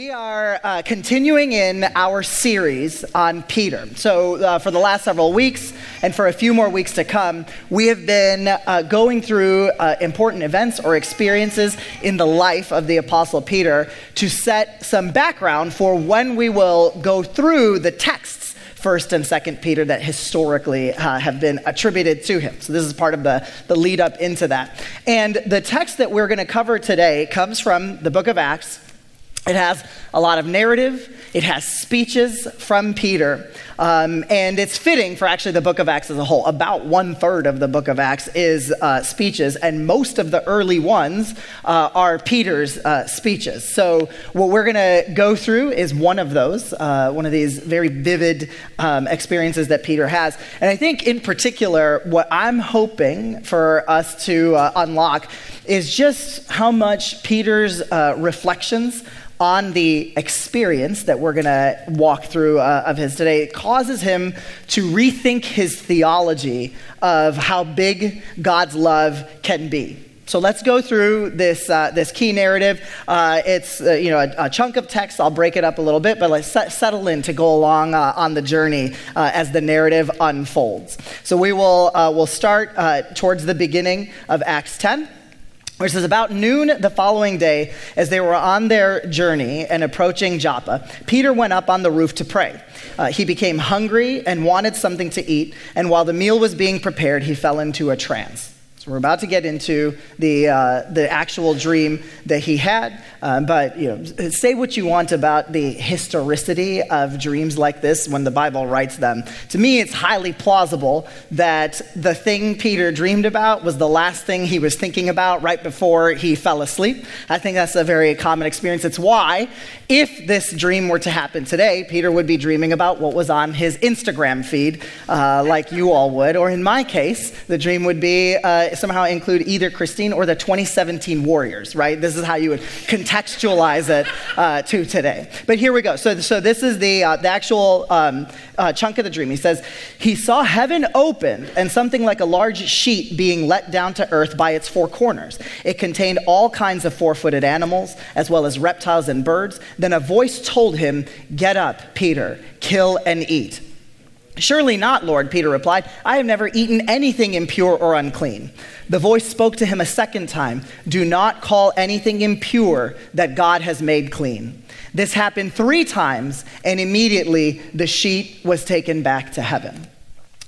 We are uh, continuing in our series on Peter. So, uh, for the last several weeks and for a few more weeks to come, we have been uh, going through uh, important events or experiences in the life of the Apostle Peter to set some background for when we will go through the texts first and second peter that historically uh, have been attributed to him so this is part of the, the lead up into that and the text that we're going to cover today comes from the book of acts it has a lot of narrative. It has speeches from Peter. Um, and it's fitting for actually the book of Acts as a whole. About one third of the book of Acts is uh, speeches, and most of the early ones uh, are Peter's uh, speeches. So, what we're going to go through is one of those, uh, one of these very vivid um, experiences that Peter has. And I think, in particular, what I'm hoping for us to uh, unlock is just how much Peter's uh, reflections on the experience that we're going to walk through uh, of his today causes him to rethink his theology of how big God's love can be. So let's go through this, uh, this key narrative. Uh, it's uh, you know a, a, chunk of text. I'll break it up a little bit, but let's set, settle in to go along uh, on the journey uh, as the narrative unfolds. So we will uh, we'll start towards the beginning of Acts 10 where it says, About noon the following day, as they were on their journey and approaching Joppa, Peter went up on the roof to pray. Uh, he became hungry and wanted something to eat, and while the meal was being prepared, he fell into a trance. So we're about to get into the, uh, the actual dream that he had. Um, but you know, say what you want about the historicity of dreams like this when the Bible writes them. To me, it's highly plausible that the thing Peter dreamed about was the last thing he was thinking about right before he fell asleep. I think that's a very common experience. It's why, if this dream were to happen today, Peter would be dreaming about what was on his Instagram feed, uh, like you all would. Or in my case, the dream would be. Uh, somehow include either Christine or the 2017 Warriors, right? This is how you would contextualize it uh, to today. But here we go. So, so this is the, uh, the actual um, uh, chunk of the dream. He says, He saw heaven opened and something like a large sheet being let down to earth by its four corners. It contained all kinds of four footed animals, as well as reptiles and birds. Then a voice told him, Get up, Peter, kill and eat. Surely not, Lord, Peter replied. I have never eaten anything impure or unclean. The voice spoke to him a second time Do not call anything impure that God has made clean. This happened three times, and immediately the sheet was taken back to heaven.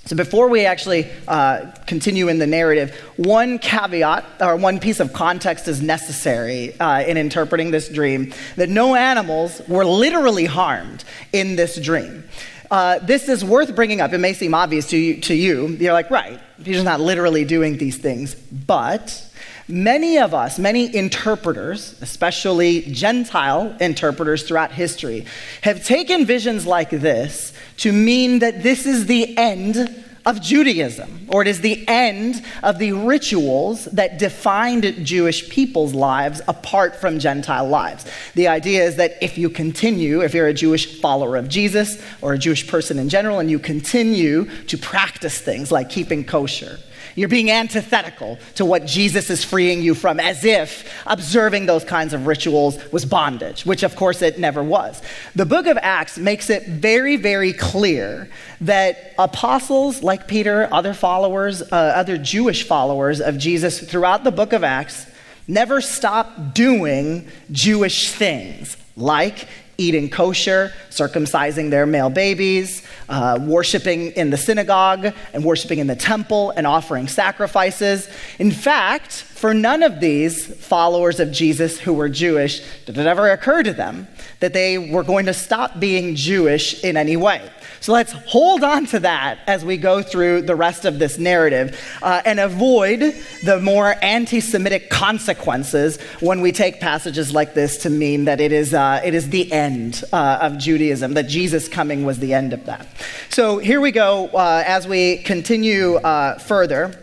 So, before we actually uh, continue in the narrative, one caveat or one piece of context is necessary uh, in interpreting this dream that no animals were literally harmed in this dream. Uh, this is worth bringing up. It may seem obvious to you, to you. You're like, right, Peter's not literally doing these things. But many of us, many interpreters, especially Gentile interpreters throughout history, have taken visions like this to mean that this is the end of Judaism, or it is the end of the rituals that defined Jewish people's lives apart from Gentile lives. The idea is that if you continue, if you're a Jewish follower of Jesus or a Jewish person in general, and you continue to practice things like keeping kosher, you're being antithetical to what Jesus is freeing you from, as if observing those kinds of rituals was bondage, which of course it never was. The book of Acts makes it very, very clear that apostles like Peter, other followers, uh, other Jewish followers of Jesus throughout the book of Acts never stop doing Jewish things like eating kosher, circumcising their male babies, uh, worshiping in the synagogue and worshiping in the temple and offering sacrifices. In fact, for none of these followers of Jesus who were Jewish did it ever occur to them that they were going to stop being Jewish in any way. So let's hold on to that as we go through the rest of this narrative uh, and avoid the more anti Semitic consequences when we take passages like this to mean that it is, uh, it is the end uh, of Judaism, that Jesus coming was the end of that. So here we go uh, as we continue uh, further.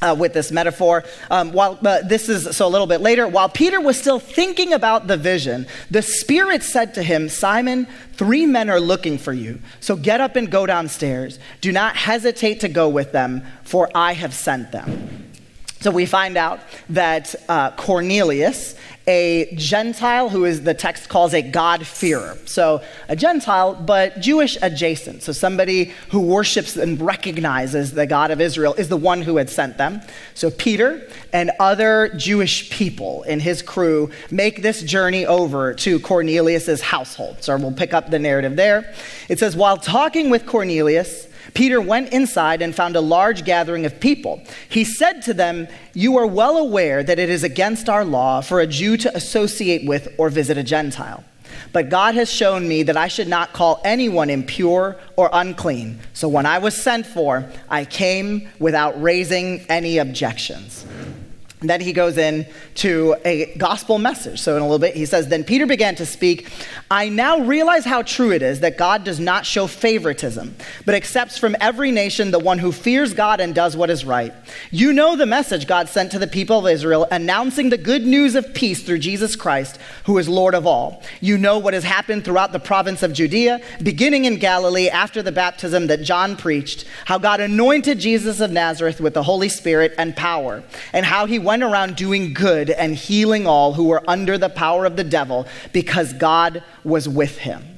Uh, with this metaphor. Um, while uh, this is so a little bit later, while Peter was still thinking about the vision, the Spirit said to him, Simon, three men are looking for you. So get up and go downstairs. Do not hesitate to go with them, for I have sent them. So we find out that uh, Cornelius a Gentile who is the text calls a God-fearer. So a Gentile, but Jewish adjacent. So somebody who worships and recognizes the God of Israel is the one who had sent them. So Peter and other Jewish people in his crew make this journey over to Cornelius's household. So we'll pick up the narrative there. It says, while talking with Cornelius, Peter went inside and found a large gathering of people. He said to them, You are well aware that it is against our law for a Jew to associate with or visit a Gentile. But God has shown me that I should not call anyone impure or unclean. So when I was sent for, I came without raising any objections. And then he goes in to a gospel message. So, in a little bit, he says, Then Peter began to speak. I now realize how true it is that God does not show favoritism, but accepts from every nation the one who fears God and does what is right. You know the message God sent to the people of Israel, announcing the good news of peace through Jesus Christ, who is Lord of all. You know what has happened throughout the province of Judea, beginning in Galilee after the baptism that John preached, how God anointed Jesus of Nazareth with the Holy Spirit and power, and how he went around doing good and healing all who were under the power of the devil because God was with him.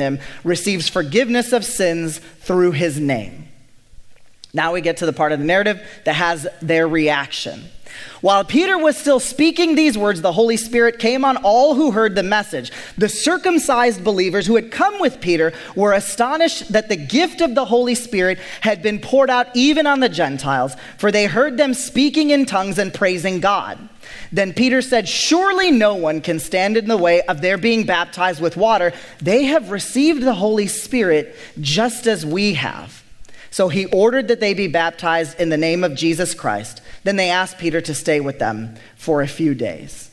him receives forgiveness of sins through his name. Now we get to the part of the narrative that has their reaction. While Peter was still speaking these words, the Holy Spirit came on all who heard the message. The circumcised believers who had come with Peter were astonished that the gift of the Holy Spirit had been poured out even on the Gentiles, for they heard them speaking in tongues and praising God. Then Peter said, Surely no one can stand in the way of their being baptized with water. They have received the Holy Spirit just as we have. So he ordered that they be baptized in the name of Jesus Christ. Then they asked Peter to stay with them for a few days.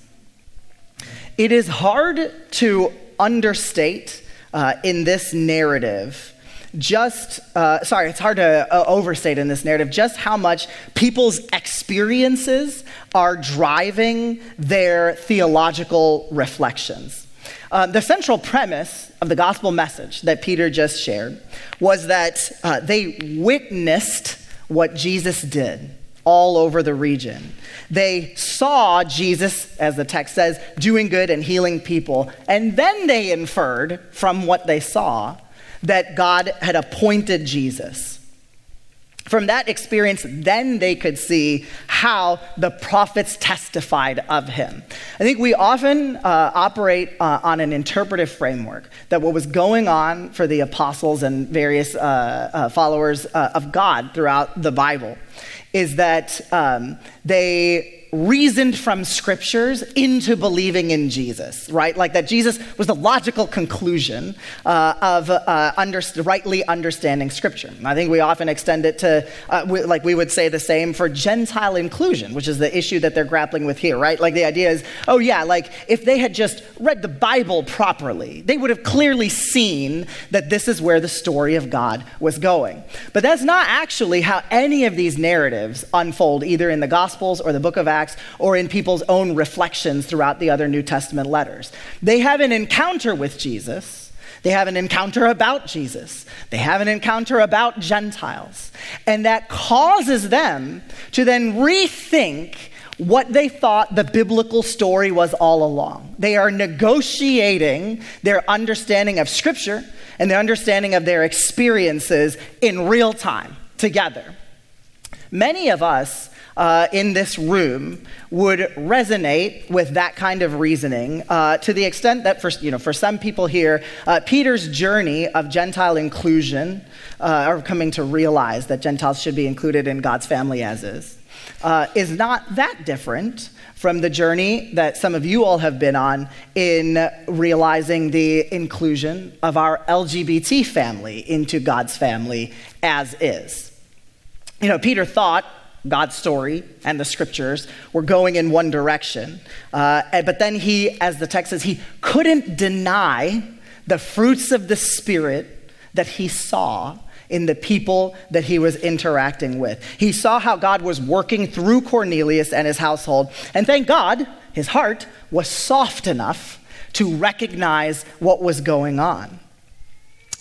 It is hard to understate uh, in this narrative just, uh, sorry, it's hard to uh, overstate in this narrative just how much people's experiences are driving their theological reflections. Uh, the central premise of the gospel message that Peter just shared was that uh, they witnessed what Jesus did all over the region. They saw Jesus, as the text says, doing good and healing people, and then they inferred from what they saw that God had appointed Jesus. From that experience, then they could see how the prophets testified of him. I think we often uh, operate uh, on an interpretive framework that what was going on for the apostles and various uh, uh followers uh, of God throughout the Bible is that um, they reasoned from scriptures into believing in Jesus, right? Like that Jesus was the logical conclusion uh, of uh, rightly understanding scripture. I think we often extend it to, uh, we, like we would say the same for Gentile inclusion, which is the issue that they're grappling with here, right? Like the idea is, oh yeah, like if they had just read the Bible properly, they would have clearly seen that this is where the story of God was going. But that's not actually how any of these narratives unfold, either in the Gospels or the book of Acts Acts or in people's own reflections throughout the other New Testament letters. They have an encounter with Jesus. They have an encounter about Jesus. They have an encounter about Gentiles. And that causes them to then rethink what they thought the biblical story was all along. They are negotiating their understanding of Scripture and their understanding of their experiences in real time together. Many of us uh, in this room would resonate with that kind of reasoning uh, to the extent that for, you know, for some people here, uh, Peter's journey of Gentile inclusion, uh, or coming to realize that Gentiles should be included in God's family as is, uh, is not that different from the journey that some of you all have been on in realizing the inclusion of our LGBT family into God's family as is. You know, Peter thought God's story and the scriptures were going in one direction. Uh, but then he, as the text says, he couldn't deny the fruits of the Spirit that he saw in the people that he was interacting with. He saw how God was working through Cornelius and his household. And thank God, his heart was soft enough to recognize what was going on.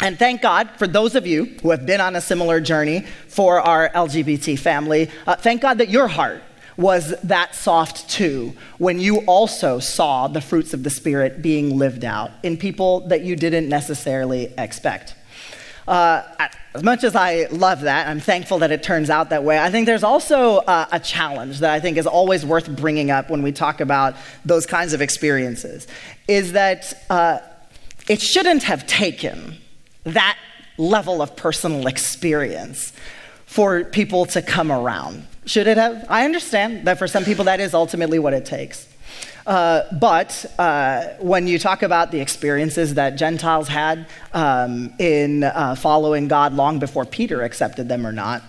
And thank God for those of you who have been on a similar journey for our LGBT family. Uh, thank God that your heart was that soft too when you also saw the fruits of the Spirit being lived out in people that you didn't necessarily expect. Uh, as much as I love that, I'm thankful that it turns out that way. I think there's also uh, a challenge that I think is always worth bringing up when we talk about those kinds of experiences is that uh, it shouldn't have taken that level of personal experience for people to come around. Should it have? I understand that for some people that is ultimately what it takes. Uh, but uh, when you talk about the experiences that Gentiles had um, in uh, following God long before Peter accepted them or not,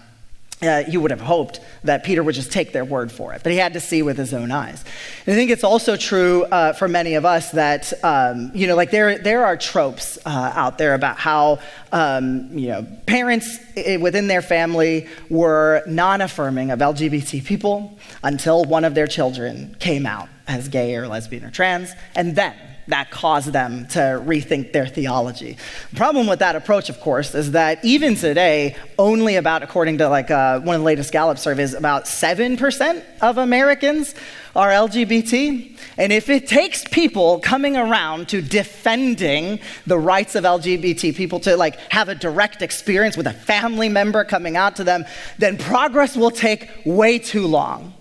uh, you would have hoped that Peter would just take their word for it, but he had to see with his own eyes. And I think it's also true uh, for many of us that, um, you know, like there, there are tropes uh, out there about how, um, you know, parents within their family were non affirming of LGBT people until one of their children came out as gay or lesbian or trans, and then that caused them to rethink their theology. The problem with that approach, of course, is that even today, only about, according to like uh, one of the latest Gallup surveys, about 7% of Americans are LGBT. And if it takes people coming around to defending the rights of LGBT people to like have a direct experience with a family member coming out to them, then progress will take way too long.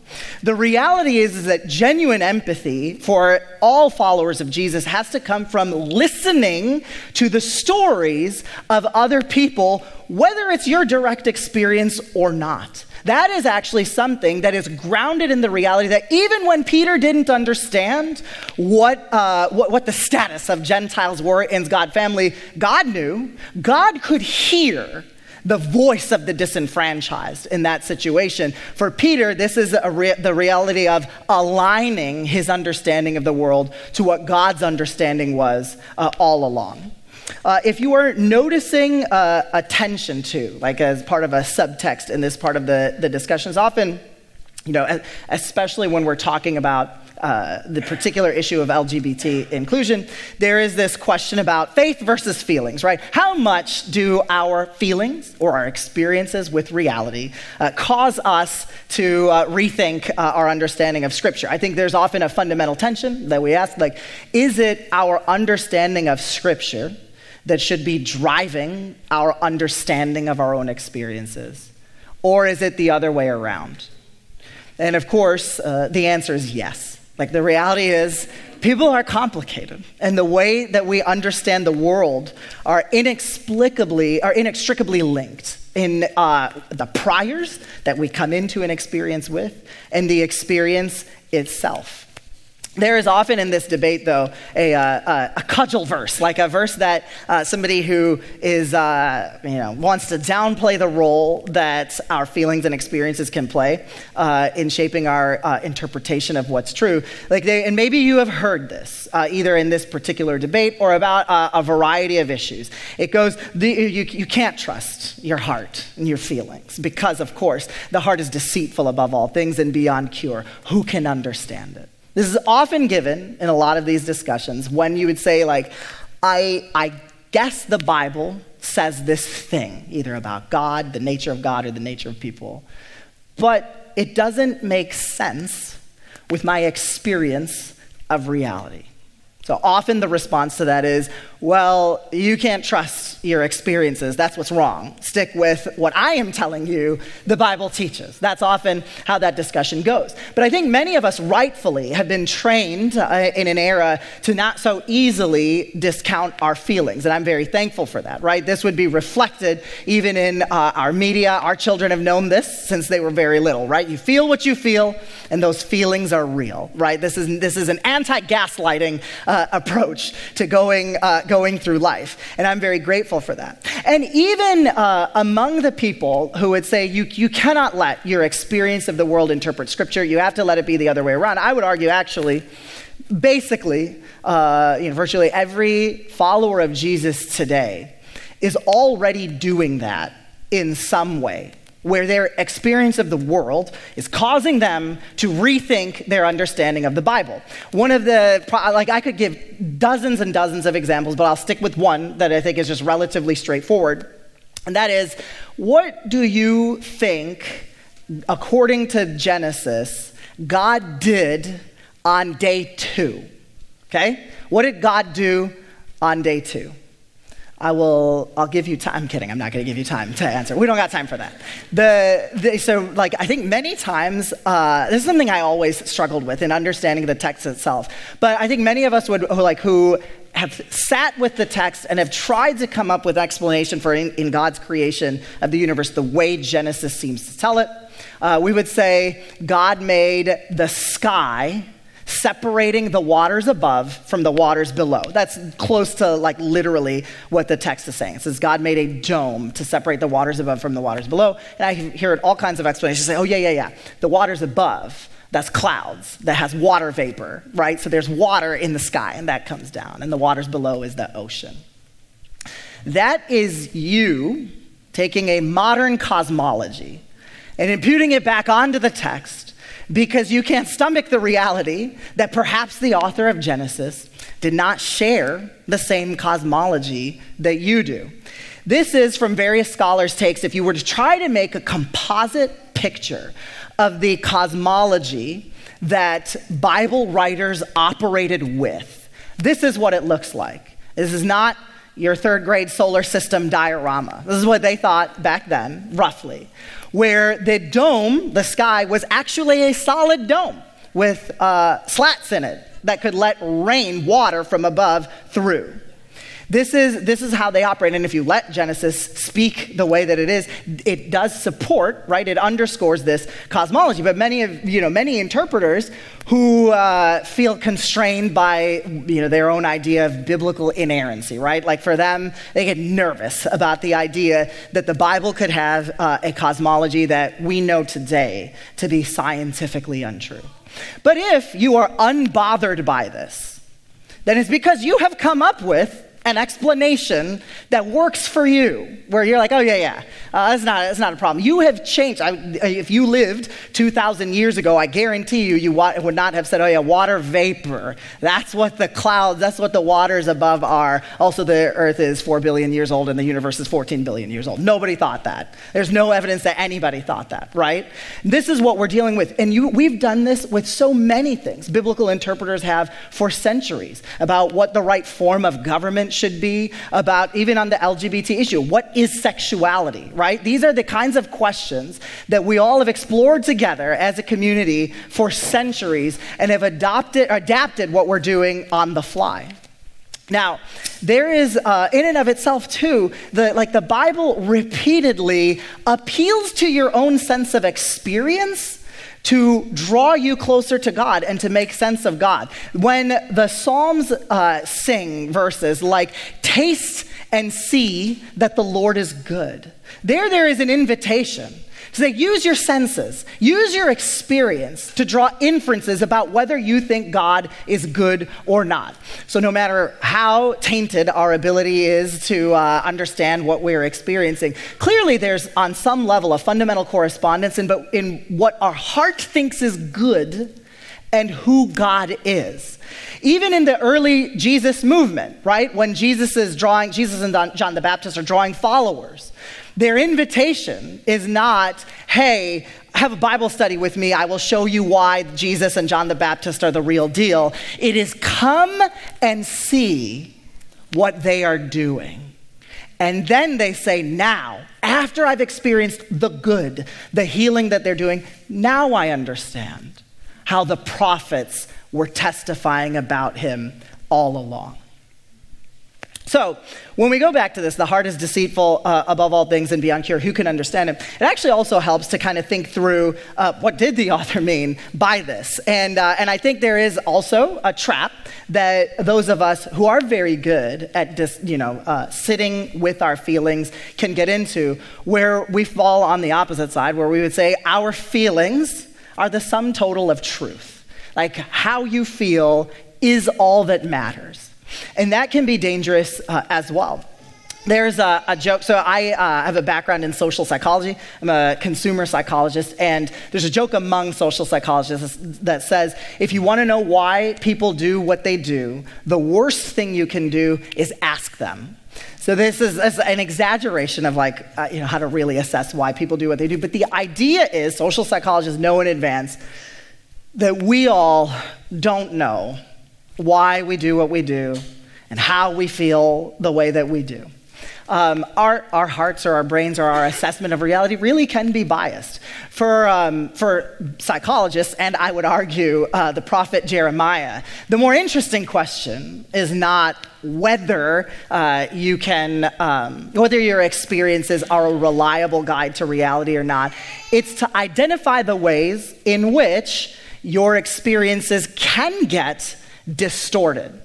The reality is, is that genuine empathy for all followers of Jesus has to come from listening to the stories of other people, whether it's your direct experience or not. That is actually something that is grounded in the reality that even when Peter didn't understand what, uh, what, what the status of Gentiles were in God's family, God knew. God could hear the voice of the disenfranchised in that situation. For Peter, this is re- the reality of aligning his understanding of the world to what God's understanding was uh, all along. Uh, if you are noticing uh, attention to, like as part of a subtext in this part of the, the discussions, often, you know, especially when we're talking about uh, the particular issue of LGBT inclusion, there is this question about faith versus feelings, right? How much do our feelings or our experiences with reality uh, cause us to uh, rethink uh, our understanding of Scripture? I think there's often a fundamental tension that we ask, like, is it our understanding of Scripture that should be driving our understanding of our own experiences? Or is it the other way around? And of course, uh, the answer is yes. Like the reality is, people are complicated, and the way that we understand the world are inexplicably, are inextricably linked in uh, the priors that we come into an experience with and the experience itself. There is often in this debate, though, a, uh, a cudgel verse, like a verse that uh, somebody who is, uh, you know, wants to downplay the role that our feelings and experiences can play uh, in shaping our uh, interpretation of what's true. Like, they, and maybe you have heard this uh, either in this particular debate or about a variety of issues. It goes, the, you, you can't trust your heart and your feelings because, of course, the heart is deceitful above all things and beyond cure. Who can understand it? This is often given in a lot of these discussions when you would say, like, I, I guess the Bible says this thing, either about God, the nature of God, or the nature of people. But it doesn't make sense with my experience of reality. So often the response to that is, well, you can't trust your experiences. That's what's wrong. Stick with what I am telling you the Bible teaches. That's often how that discussion goes. But I think many of us rightfully have been trained uh, in an era to not so easily discount our feelings. And I'm very thankful for that, right? This would be reflected even in uh, our media. Our children have known this since they were very little, right? You feel what you feel, and those feelings are real, right? This is, this is an anti gaslighting. Uh, uh, approach to going, uh, going through life. And I'm very grateful for that. And even uh, among the people who would say you, you cannot let your experience of the world interpret Scripture, you have to let it be the other way around, I would argue actually, basically, uh, you know, virtually every follower of Jesus today is already doing that in some way where their experience of the world is causing them to rethink their understanding of the Bible. One of the, like, I could give dozens and dozens of examples, but I'll stick with one that I think is just relatively straightforward. And that is, what do you think, according to Genesis, God did on day two? Okay? What did God do on day two? I will, I'll give you time. I'm kidding. I'm not going to give you time to answer. We don't got time for that. The, the so, like, I think many times, uh, this is something I always struggled with in understanding the text itself. But I think many of us would, who, like, who have sat with the text and have tried to come up with explanation for in, in God's creation of the universe the way Genesis seems to tell it. Uh, we would say God made the sky separating the waters above from the waters below. That's close to like literally what the text is saying. It says God made a dome to separate the waters above from the waters below. And I hear all kinds of explanations say, oh, yeah, yeah, yeah. The waters above, that's clouds that has water vapor, right? So there's water in the sky and that comes down. And the waters below is the ocean. That is you taking a modern cosmology and imputing it back onto the text because you can't stomach the reality that perhaps the author of Genesis did not share the same cosmology that you do. This is from various scholars' takes. If you were to try to make a composite picture of the cosmology that Bible writers operated with, this is what it looks like. This is not your third grade solar system diorama. This is what they thought back then, roughly where the dome, the sky, was actually a solid dome with uh, slats in it that could let rain, water from above through. This is, this is how they operate. And if you let Genesis speak the way that it is, it does support, right? It underscores this cosmology. But many of, you know, many interpreters who uh, feel constrained by, you know, their own idea of biblical inerrancy, right? Like for them, they get nervous about the idea that the Bible could have uh, a cosmology that we know today to be scientifically untrue. But if you are unbothered by this, then it's because you have come up with an explanation that works for you, where you're like, oh, yeah, yeah, uh, that's, not, that's not a problem. You have changed. I, if you lived 2,000 years ago, I guarantee you, you would not have said, oh, yeah, water vapor. That's what the clouds, that's what the waters above are. Also, the earth is 4 billion years old and the universe is 14 billion years old. Nobody thought that. There's no evidence that anybody thought that, right? This is what we're dealing with. And you, we've done this with so many things. Biblical interpreters have for centuries about what the right form of government should be, about even on the LGBT issue. What is sexuality, right? These are the kinds of questions that we all have explored together as a community for centuries and have adopted, adapted what we're doing on the fly. Now, there is, uh, in and of itself, too, the, like the Bible repeatedly appeals to your own sense of experience to draw you closer to God and to make sense of God. When the Psalms uh, sing verses like, taste and see that the Lord is good, there, there is an invitation they use your senses, use your experience to draw inferences about whether you think God is good or not. So no matter how tainted our ability is to uh, understand what we're experiencing, clearly there's on some level a fundamental correspondence in, but in what our heart thinks is good and who God is. Even in the early Jesus movement, right? When Jesus is drawing, Jesus and John the Baptist are drawing followers. Their invitation is not, hey, have a Bible study with me. I will show you why Jesus and John the Baptist are the real deal. It is come and see what they are doing. And then they say, now, after I've experienced the good, the healing that they're doing, now I understand how the prophets were testifying about him all along. So, when we go back to this, the heart is deceitful uh, above all things and beyond cure. Who can understand it? It actually also helps to kind of think through uh, what did the author mean by this. And, uh, and I think there is also a trap that those of us who are very good at dis, you know, uh, sitting with our feelings can get into, where we fall on the opposite side, where we would say our feelings are the sum total of truth. Like how you feel is all that matters. And that can be dangerous uh, as well. There's a, a, joke. So, I uh, have a background in social psychology. I'm a consumer psychologist. And there's a joke among social psychologists that says if you want to know why people do what they do, the worst thing you can do is ask them. So, this is, this is an exaggeration of like, uh, you know, how to really assess why people do what they do. But the idea is social psychologists know in advance that we all don't know why we do what we do and how we feel the way that we do. Um, our, our hearts or our brains or our assessment of reality really can be biased. For, um, for psychologists, and I would argue uh, the prophet Jeremiah, the more interesting question is not whether uh, you can, um, whether your experiences are a reliable guide to reality or not. It's to identify the ways in which your experiences can get distorted.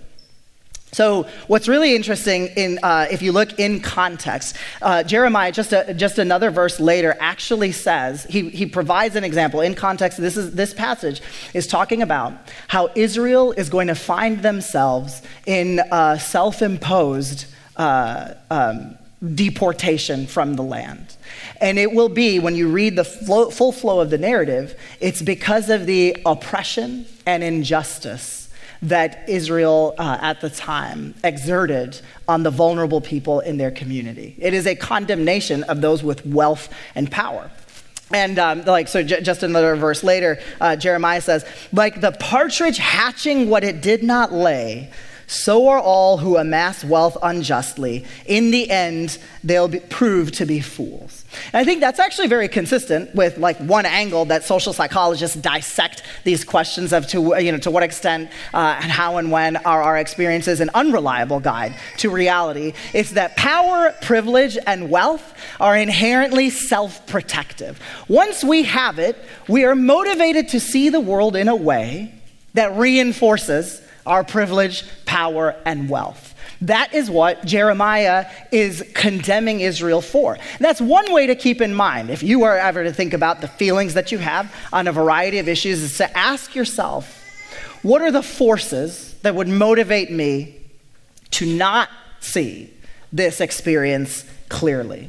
So, what's really interesting, in, uh, if you look in context, uh, Jeremiah, just, a, just another verse later, actually says, he, he provides an example. In context, this, is, this passage is talking about how Israel is going to find themselves in self imposed uh, um, deportation from the land. And it will be, when you read the flow, full flow of the narrative, it's because of the oppression and injustice that Israel uh, at the time exerted on the vulnerable people in their community. It is a condemnation of those with wealth and power. And um, like, so j- just another verse later, uh, Jeremiah says, like the partridge hatching what it did not lay, so are all who amass wealth unjustly. In the end, they'll be, prove to be fools. And I think that's actually very consistent with like one angle that social psychologists dissect these questions of to, you know, to what extent uh, and how and when are our experiences an unreliable guide to reality. It's that power, privilege, and wealth are inherently self protective. Once we have it, we are motivated to see the world in a way that reinforces our privilege, power, and wealth. That is what Jeremiah is condemning Israel for. And that's one way to keep in mind. If you are ever to think about the feelings that you have on a variety of issues, is to ask yourself, what are the forces that would motivate me to not see this experience clearly?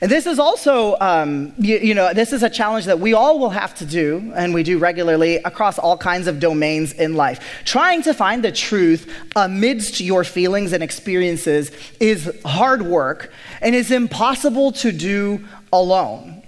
And this is also, um, you, you, know, this is a challenge that we all will have to do, and we do regularly across all kinds of domains in life. Trying to find the truth amidst your feelings and experiences is hard work and is impossible to do alone.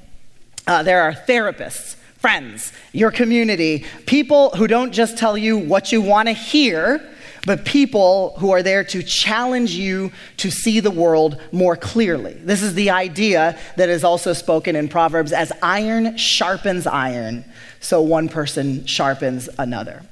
Uh, there are therapists, friends, your community, people who don't just tell you what you want to hear but people who are there to challenge you to see the world more clearly. This is the idea that is also spoken in Proverbs as iron sharpens iron, so one person sharpens another.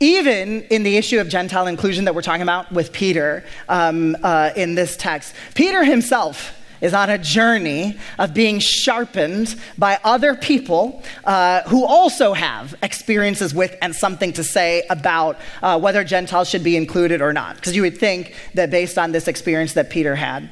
Even in the issue of Gentile inclusion that we're talking about with Peter um, uh, in this text, Peter himself is on a journey of being sharpened by other people uh, who also have experiences with and something to say about uh, whether Gentiles should be included or not. Because you would think that based on this experience that Peter had,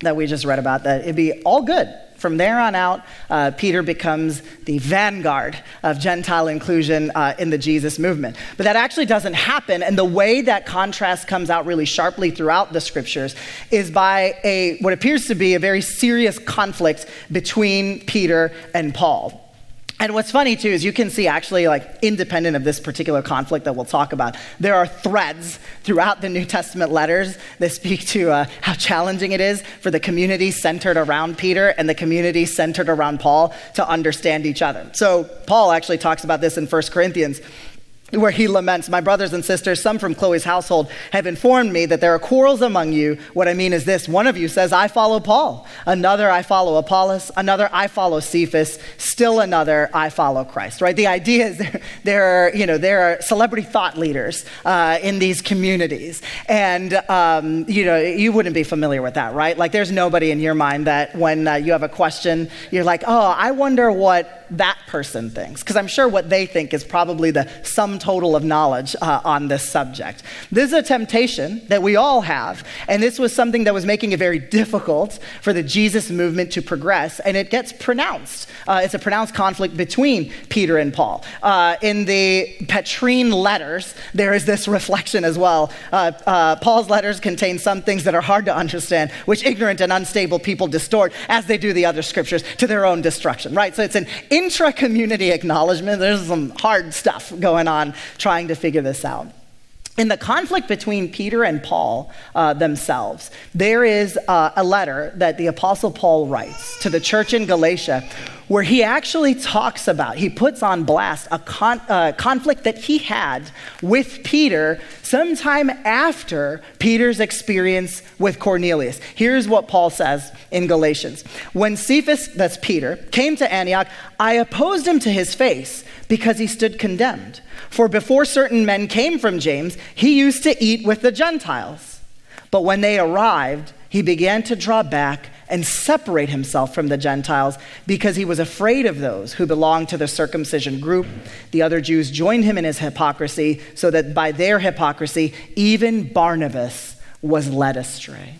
that we just read about, that it'd be all good from there on out, uh, Peter becomes the vanguard of Gentile inclusion uh, in the Jesus movement. But that actually doesn't happen. And the way that contrast comes out really sharply throughout the scriptures is by a, what appears to be a very serious conflict between Peter and Paul. And what's funny too is you can see actually, like, independent of this particular conflict that we'll talk about, there are threads throughout the New Testament letters that speak to uh, how challenging it is for the community centered around Peter and the community centered around Paul to understand each other. So, Paul actually talks about this in 1 Corinthians where he laments, My brothers and sisters, some from Chloe's household have informed me that there are quarrels among you. What I mean is this one of you says, I follow Paul, another, I follow Apollos, another, I follow Cephas, still another, I follow Christ, right? The idea is there, there are, you know, there are celebrity thought leaders uh, in these communities. And, um, you know, you wouldn't be familiar with that, right? Like there's nobody in your mind that when uh, you have a question, you're like, oh, I wonder what that person thinks, because I'm sure what they think is probably the sum total of knowledge uh, on this subject. This is a temptation that we all have, and this was something that was making it very difficult for the Jesus movement to progress, and it gets pronounced. Uh, it's a pronounced conflict between Peter and Paul. Uh, in the Petrine letters, there is this reflection as well. Uh, uh, Paul's letters contain some things that are hard to understand, which ignorant and unstable people distort, as they do the other scriptures, to their own destruction, right? So it's an intra community acknowledgement. There's some hard stuff going on trying to figure this out. In the conflict between Peter and Paul uh, themselves, there is uh, a letter that the Apostle Paul writes to the church in Galatia where he actually talks about, he puts on blast a con- uh, conflict that he had with Peter sometime after Peter's experience with Cornelius. Here's what Paul says in Galatians When Cephas, that's Peter, came to Antioch, I opposed him to his face because he stood condemned. For before certain men came from James, he used to eat with the Gentiles. But when they arrived, he began to draw back and separate himself from the Gentiles because he was afraid of those who belonged to the circumcision group. The other Jews joined him in his hypocrisy, so that by their hypocrisy, even Barnabas was led astray.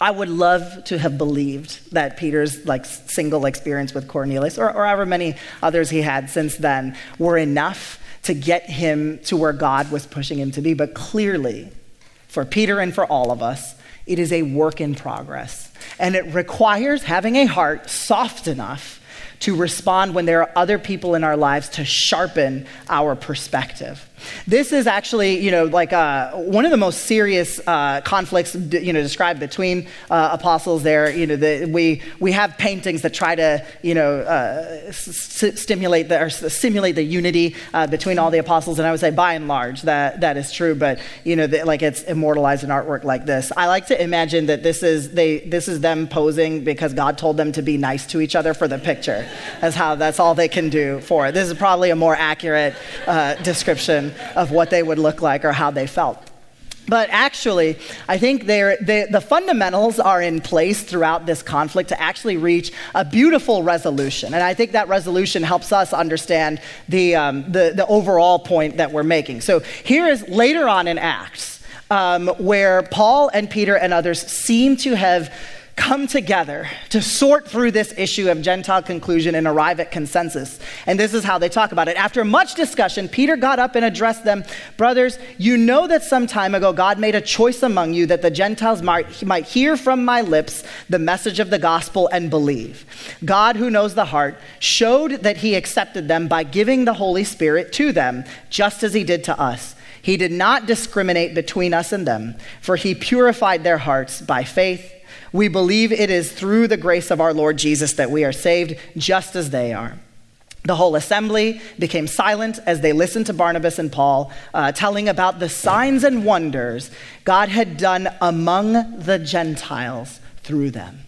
I would love to have believed that Peter's like single experience with Cornelius, or, or however many others he had since then, were enough to get him to where God was pushing him to be. But clearly, for Peter and for all of us, it is a work in progress. And it requires having a heart soft enough to respond when there are other people in our lives to sharpen our perspective. This is actually, you know, like uh, one of the most serious uh, conflicts, you know, described between uh, apostles. There, you know, the, we we have paintings that try to, you know, uh, s- stimulate the, or simulate the unity uh, between all the apostles. And I would say, by and large, that that is true. But you know, the, like it's immortalized in artwork like this. I like to imagine that this is they this is them posing because God told them to be nice to each other for the picture. That's how that's all they can do for it. This is probably a more accurate uh, of what they would look like or how they felt. But actually, I think they, the fundamentals are in place throughout this conflict to actually reach a beautiful resolution. And I think that resolution helps us understand the, um, the, the, overall point that we're making. So here is later on in Acts, um, where Paul and Peter and others seem to have come together to sort through this issue of Gentile conclusion and arrive at consensus. And this is how they talk about it. After much discussion, Peter got up and addressed them Brothers, you know that some time ago God made a choice among you that the Gentiles might, might hear from my lips the message of the gospel and believe. God, who knows the heart, showed that he accepted them by giving the Holy Spirit to them, just as he did to us. He did not discriminate between us and them, for he purified their hearts by faith we believe it is through the grace of our Lord Jesus that we are saved, just as they are. The whole assembly became silent as they listened to Barnabas and Paul uh, telling about the signs and wonders God had done among the Gentiles through them.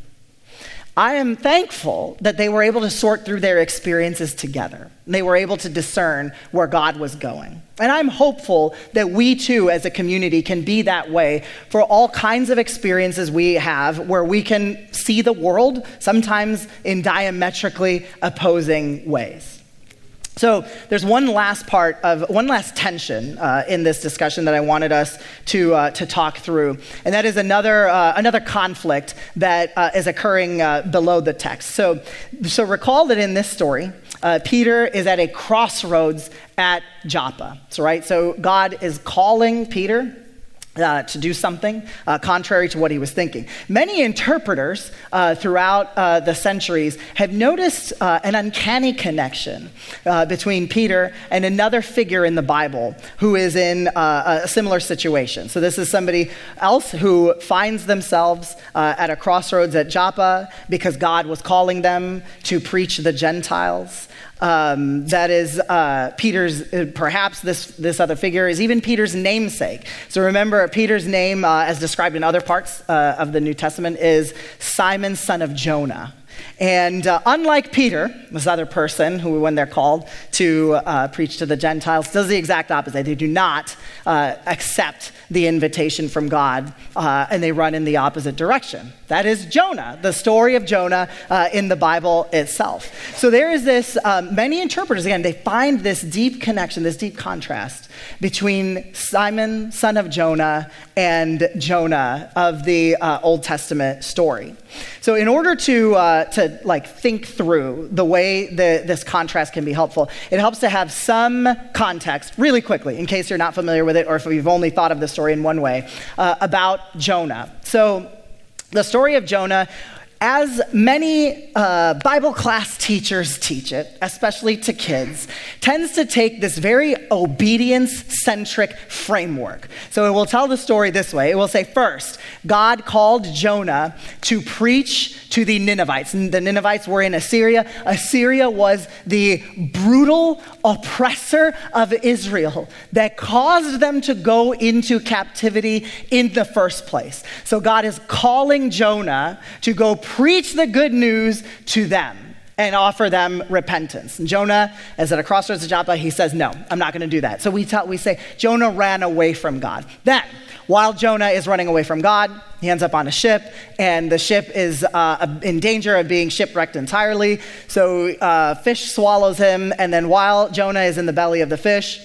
I am thankful that they were able to sort through their experiences together. They were able to discern where God was going. And I'm hopeful that we too, as a community, can be that way for all kinds of experiences we have where we can see the world, sometimes in diametrically opposing ways. So there's one last part of one last tension uh, in this discussion that I wanted us to uh, to talk through, and that is another uh, another conflict that uh, is occurring uh, below the text. So so recall that in this story, uh, Peter is at a crossroads at Joppa. So right, so God is calling Peter uh, to do something uh, contrary to what he was thinking. Many interpreters uh, throughout uh, the centuries have noticed uh, an uncanny connection uh, between Peter and another figure in the Bible who is in a similar situation. So, this is somebody else who finds themselves at a crossroads at Joppa because God was calling them to preach the Gentiles. Um, that is uh, Peter's, uh, perhaps this, this other figure is even Peter's namesake. So remember, Peter's name, uh, as described in other parts uh, of the New Testament, is Simon, son of Jonah. And uh, unlike Peter, this other person who, when they're called to uh, preach to the Gentiles, does the exact opposite. They do not uh, accept the invitation from God uh, and they run in the opposite direction. That is Jonah, the story of Jonah uh, in the Bible itself. So there is this, um, many interpreters, again, they find this deep connection, this deep contrast between Simon, son of Jonah, and Jonah of the uh, Old Testament story. So, in order to, uh, to like think through the way the, this contrast can be helpful, it helps to have some context really quickly, in case you're not familiar with it or if you've only thought of the story in one way, uh, about Jonah. So, the story of Jonah as many uh, Bible class teachers teach it, especially to kids, tends to take this very obedience centric framework. So it will tell the story this way it will say, first, God called Jonah to preach to the Ninevites. The Ninevites were in Assyria. Assyria was the brutal oppressor of Israel that caused them to go into captivity in the first place. So God is calling Jonah to go preach the good news to them and offer them repentance. And Jonah is at a crossroads of Joppa. He says, No, I'm not going to do that. So we, tell, we say, Jonah ran away from God. Then, while Jonah is running away from God, he ends up on a ship, and the ship is uh, in danger of being shipwrecked entirely. So uh, fish swallows him, and then while Jonah is in the belly of the fish,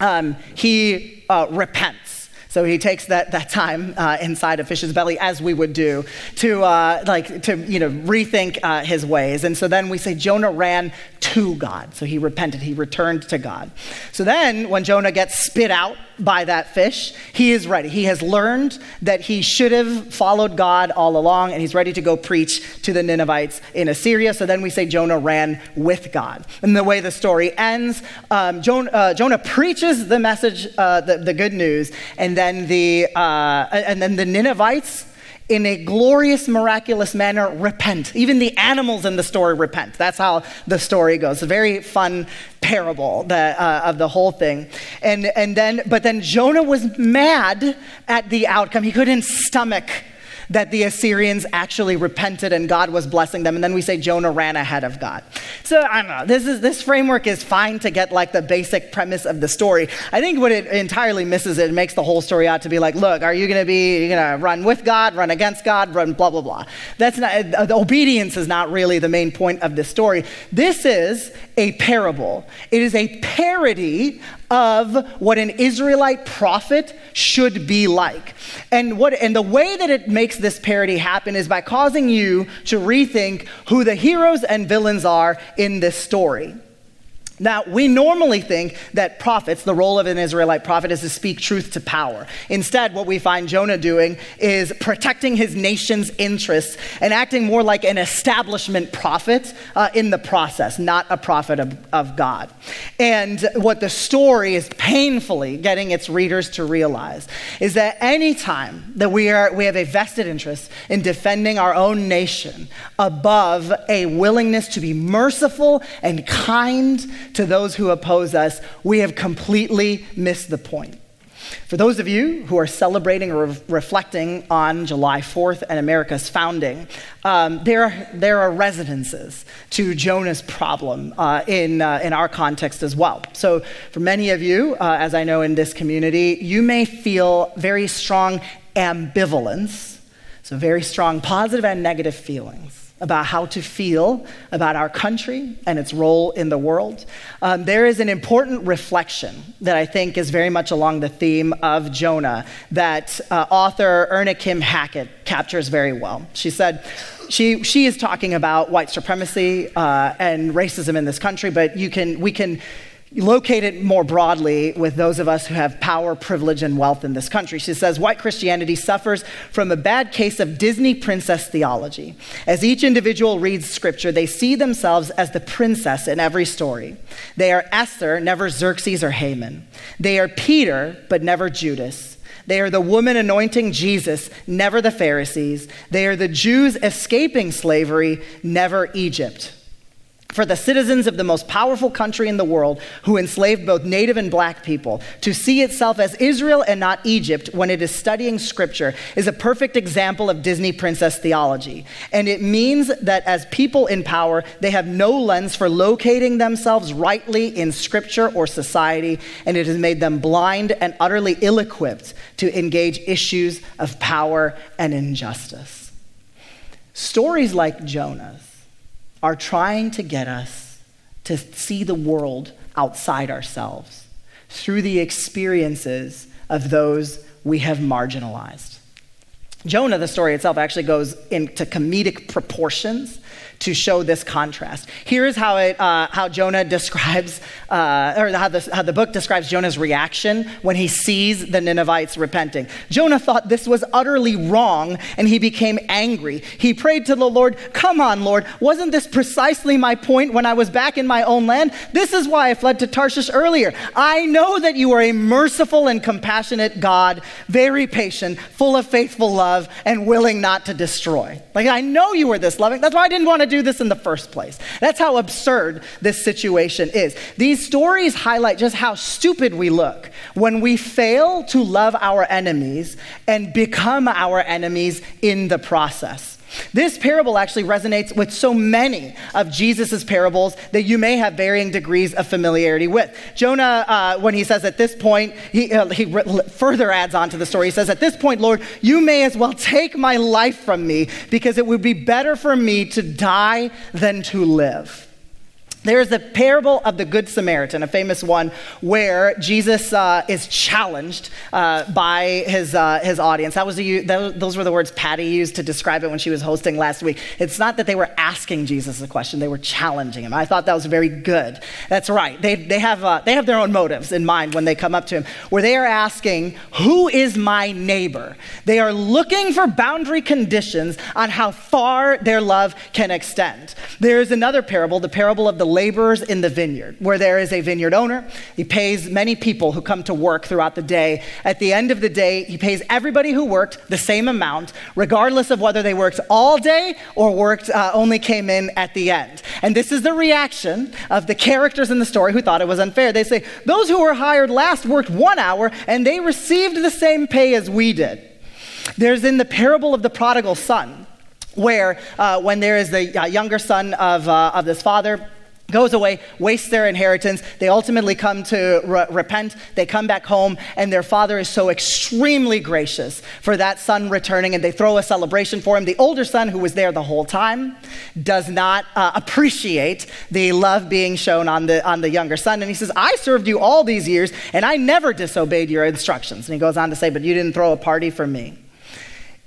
um, he uh, repents. So he takes that, that time uh, inside a fish's belly, as we would do, to, uh, like, to you know, rethink uh, his ways. And so then we say Jonah ran to God. So he repented, he returned to God. So then, when Jonah gets spit out by that fish, he is ready. He has learned that he should have followed God all along, and he's ready to go preach to the Ninevites in Assyria. So then we say Jonah ran with God. And the way the story ends, um, Jonah, uh, Jonah, preaches the message, uh, the, the, good news, and then the, uh, and then the Ninevites in a glorious, miraculous manner, repent. Even the animals in the story repent. That's how the story goes. a very fun parable that, uh, of the whole thing. And, and then, but then Jonah was mad at the outcome. He couldn't stomach that the Assyrians actually repented and God was blessing them. And then we say Jonah ran ahead of God. So I don't know. This, is, this framework is fine to get like the basic premise of the story. I think what it entirely misses, it makes the whole story out to be like, look, are you going to be, you going to run with God, run against God, run blah, blah, blah. That's not, uh, the obedience is not really the main point of this story. This is a parable. It is a parody of what an Israelite prophet should be like. And, what, and the way that it makes this parody happen is by causing you to rethink who the heroes and villains are in this story. Now, we normally think that prophets, the role of an Israelite prophet is to speak truth to power. Instead, what we find Jonah doing is protecting his nation's interests and acting more like an establishment prophet uh, in the process, not a prophet of, of God. And what the story is painfully getting its readers to realize is that anytime that we, are, we have a vested interest in defending our own nation above a willingness to be merciful and kind to those who oppose us, we have completely missed the point. For those of you who are celebrating or re- reflecting on July 4th and America's founding, um, there, there are resonances to Jonah's problem uh, in, uh, in our context as well. So, for many of you, uh, as I know in this community, you may feel very strong ambivalence, so very strong positive and negative feelings about how to feel about our country and its role in the world, um, there is an important reflection that I think is very much along the theme of Jonah that uh, author Erna Kim Hackett captures very well. She said, she, she is talking about white supremacy uh, and racism in this country, but you can, we can locate it more broadly with those of us who have power, privilege, and wealth in this country. She says white Christianity suffers from a bad case of Disney princess theology. As each individual reads scripture, they see themselves as the princess in every story. They are Esther, never Xerxes or Haman. They are Peter, but never Judas. They are the woman anointing Jesus, never the Pharisees. They are the Jews escaping slavery, never Egypt. For the citizens of the most powerful country in the world who enslaved both native and black people to see itself as Israel and not Egypt when it is studying scripture is a perfect example of Disney princess theology. And it means that as people in power, they have no lens for locating themselves rightly in scripture or society, and it has made them blind and utterly ill equipped to engage issues of power and injustice. Stories like Jonah's are trying to get us to see the world outside ourselves through the experiences of those we have marginalized. Jonah, the story itself, actually goes into comedic proportions to show this contrast. Here's how, it, uh, how Jonah describes, uh, or how the, how the book describes Jonah's reaction when he sees the Ninevites repenting. Jonah thought this was utterly wrong and he became angry. He prayed to the Lord, Come on, Lord, wasn't this precisely my point when I was back in my own land? This is why I fled to Tarshish earlier. I know that you are a merciful and compassionate God, very patient, full of faithful love, and willing not to destroy. Like, I know you were this loving. That's why I didn't want to do this in the first place. That's how absurd this situation is. These stories highlight just how stupid we look when we fail to love our enemies and become our enemies in the process. This parable actually resonates with so many of Jesus' parables that you may have varying degrees of familiarity with. Jonah, uh, when he says at this point, he, uh, he further adds on to the story. He says, At this point, Lord, you may as well take my life from me because it would be better for me to die than to live. There's the parable of the Good Samaritan, a famous one where Jesus uh, is challenged uh, by his, uh, his audience. That was those were the words Patty used to describe it when she was hosting last week. It's not that they were asking Jesus a question, they were challenging him. I thought that was very good. That's right. They, they, have, uh, they have their own motives in mind when they come up to him, where they are asking, Who is my neighbor? They are looking for boundary conditions on how far their love can extend. There's another parable, the parable of the laborers in the vineyard, where there is a vineyard owner. He pays many people who come to work throughout the day. At the end of the day, he pays everybody who worked the same amount, regardless of whether they worked all day or worked uh, only came in at the end. And this is the reaction of the characters in the story who thought it was unfair. They say, Those who were hired last worked one hour and they received the same pay as we did. There's in the parable of the prodigal son, where uh, when there is the uh, younger son of, uh, of this father, goes away, wastes their inheritance. They ultimately come to re- repent. They come back home, and their father is so extremely gracious for that son returning, and they throw a celebration for him. The older son, who was there the whole time, does not uh, appreciate the love being shown on the, on the younger son. And he says, I served you all these years, and I never disobeyed your instructions. And he goes on to say, But you didn't throw a party for me.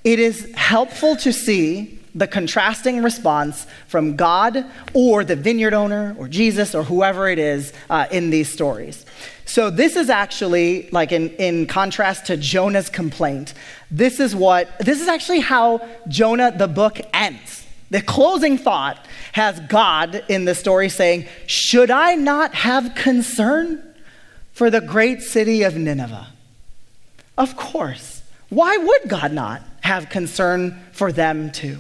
It is helpful to see the contrasting response from God or the vineyard owner or Jesus or whoever it is uh, in these stories. So, this is actually, like in, in contrast to Jonah's complaint, this is what, this is actually how Jonah, the book, ends. The closing thought has God in the story saying, Should I not have concern for the great city of Nineveh? Of course. Why would God not have concern for them too?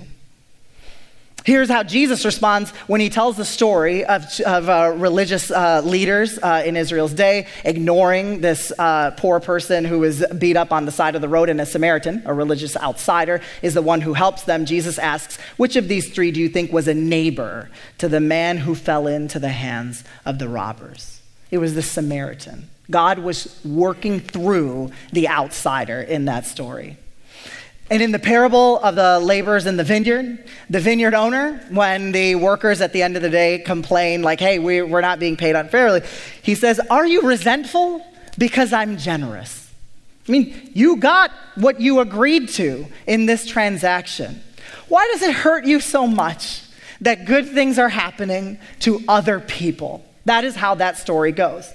Here's how Jesus responds when he tells the story of, of uh, religious uh, leaders uh, in Israel's day ignoring this uh, poor person who was beat up on the side of the road, and a Samaritan, a religious outsider, is the one who helps them. Jesus asks, Which of these three do you think was a neighbor to the man who fell into the hands of the robbers? It was the Samaritan. God was working through the outsider in that story. And in the parable of the laborers in the vineyard, the vineyard owner, when the workers at the end of the day complain, like, hey, we're not being paid unfairly, he says, Are you resentful? Because I'm generous. I mean, you got what you agreed to in this transaction. Why does it hurt you so much that good things are happening to other people? That is how that story goes.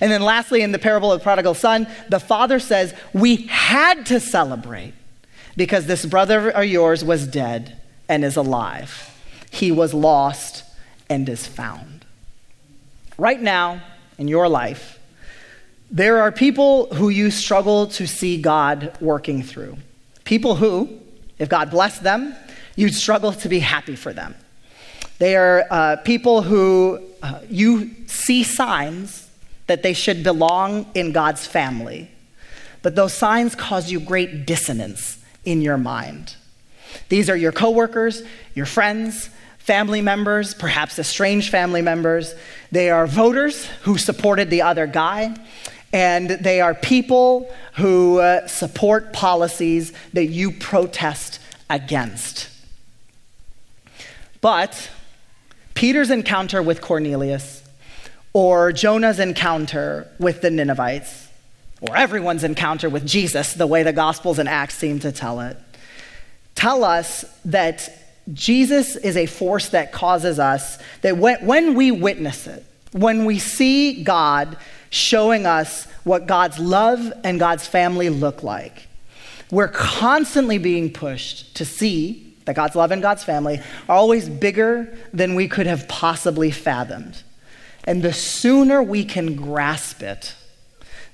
And then, lastly, in the parable of the prodigal son, the father says, We had to celebrate because this brother of yours was dead and is alive. He was lost and is found. Right now, in your life, there are people who you struggle to see God working through. People who, if God blessed them, you'd struggle to be happy for them. They are uh, people who uh, you see signs that they should belong in God's family, but those signs cause you great dissonance in your mind. These are your coworkers, your friends, family members, perhaps estranged family members. They are voters who supported the other guy. And they are people who uh, support policies that you protest against. But Peter's encounter with Cornelius, or Jonah's encounter with the Ninevites, or everyone's encounter with Jesus, the way the Gospels and Acts seem to tell it, tell us that Jesus is a force that causes us, that when, when we witness it, when we see God showing us what God's love and God's family look like, we're constantly being pushed to see that God's love and God's family are always bigger than we could have possibly fathomed. And the sooner we can grasp it,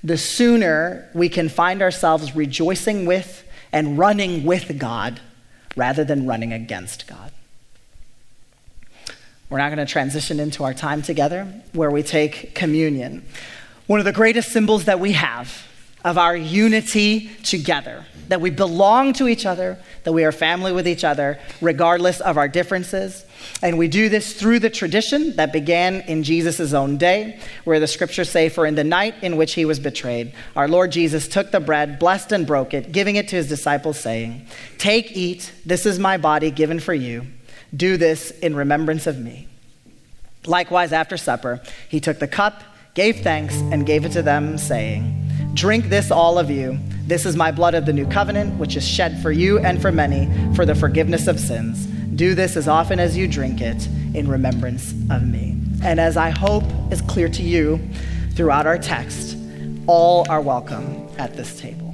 the sooner we can find ourselves rejoicing with and running with God rather than running against God. We're now going to transition into our time together where we take communion. One of the greatest symbols that we have of our unity together, that we belong to each other, that we are family with each other, regardless of our differences. And we do this through the tradition that began in Jesus' own day, where the scriptures say, For in the night in which he was betrayed, our Lord Jesus took the bread, blessed and broke it, giving it to his disciples, saying, Take, eat, this is my body given for you. Do this in remembrance of me. Likewise, after supper, he took the cup, gave thanks, and gave it to them, saying, Drink this, all of you. This is my blood of the new covenant, which is shed for you and for many for the forgiveness of sins. Do this as often as you drink it in remembrance of me. And as I hope is clear to you throughout our text, all are welcome at this table.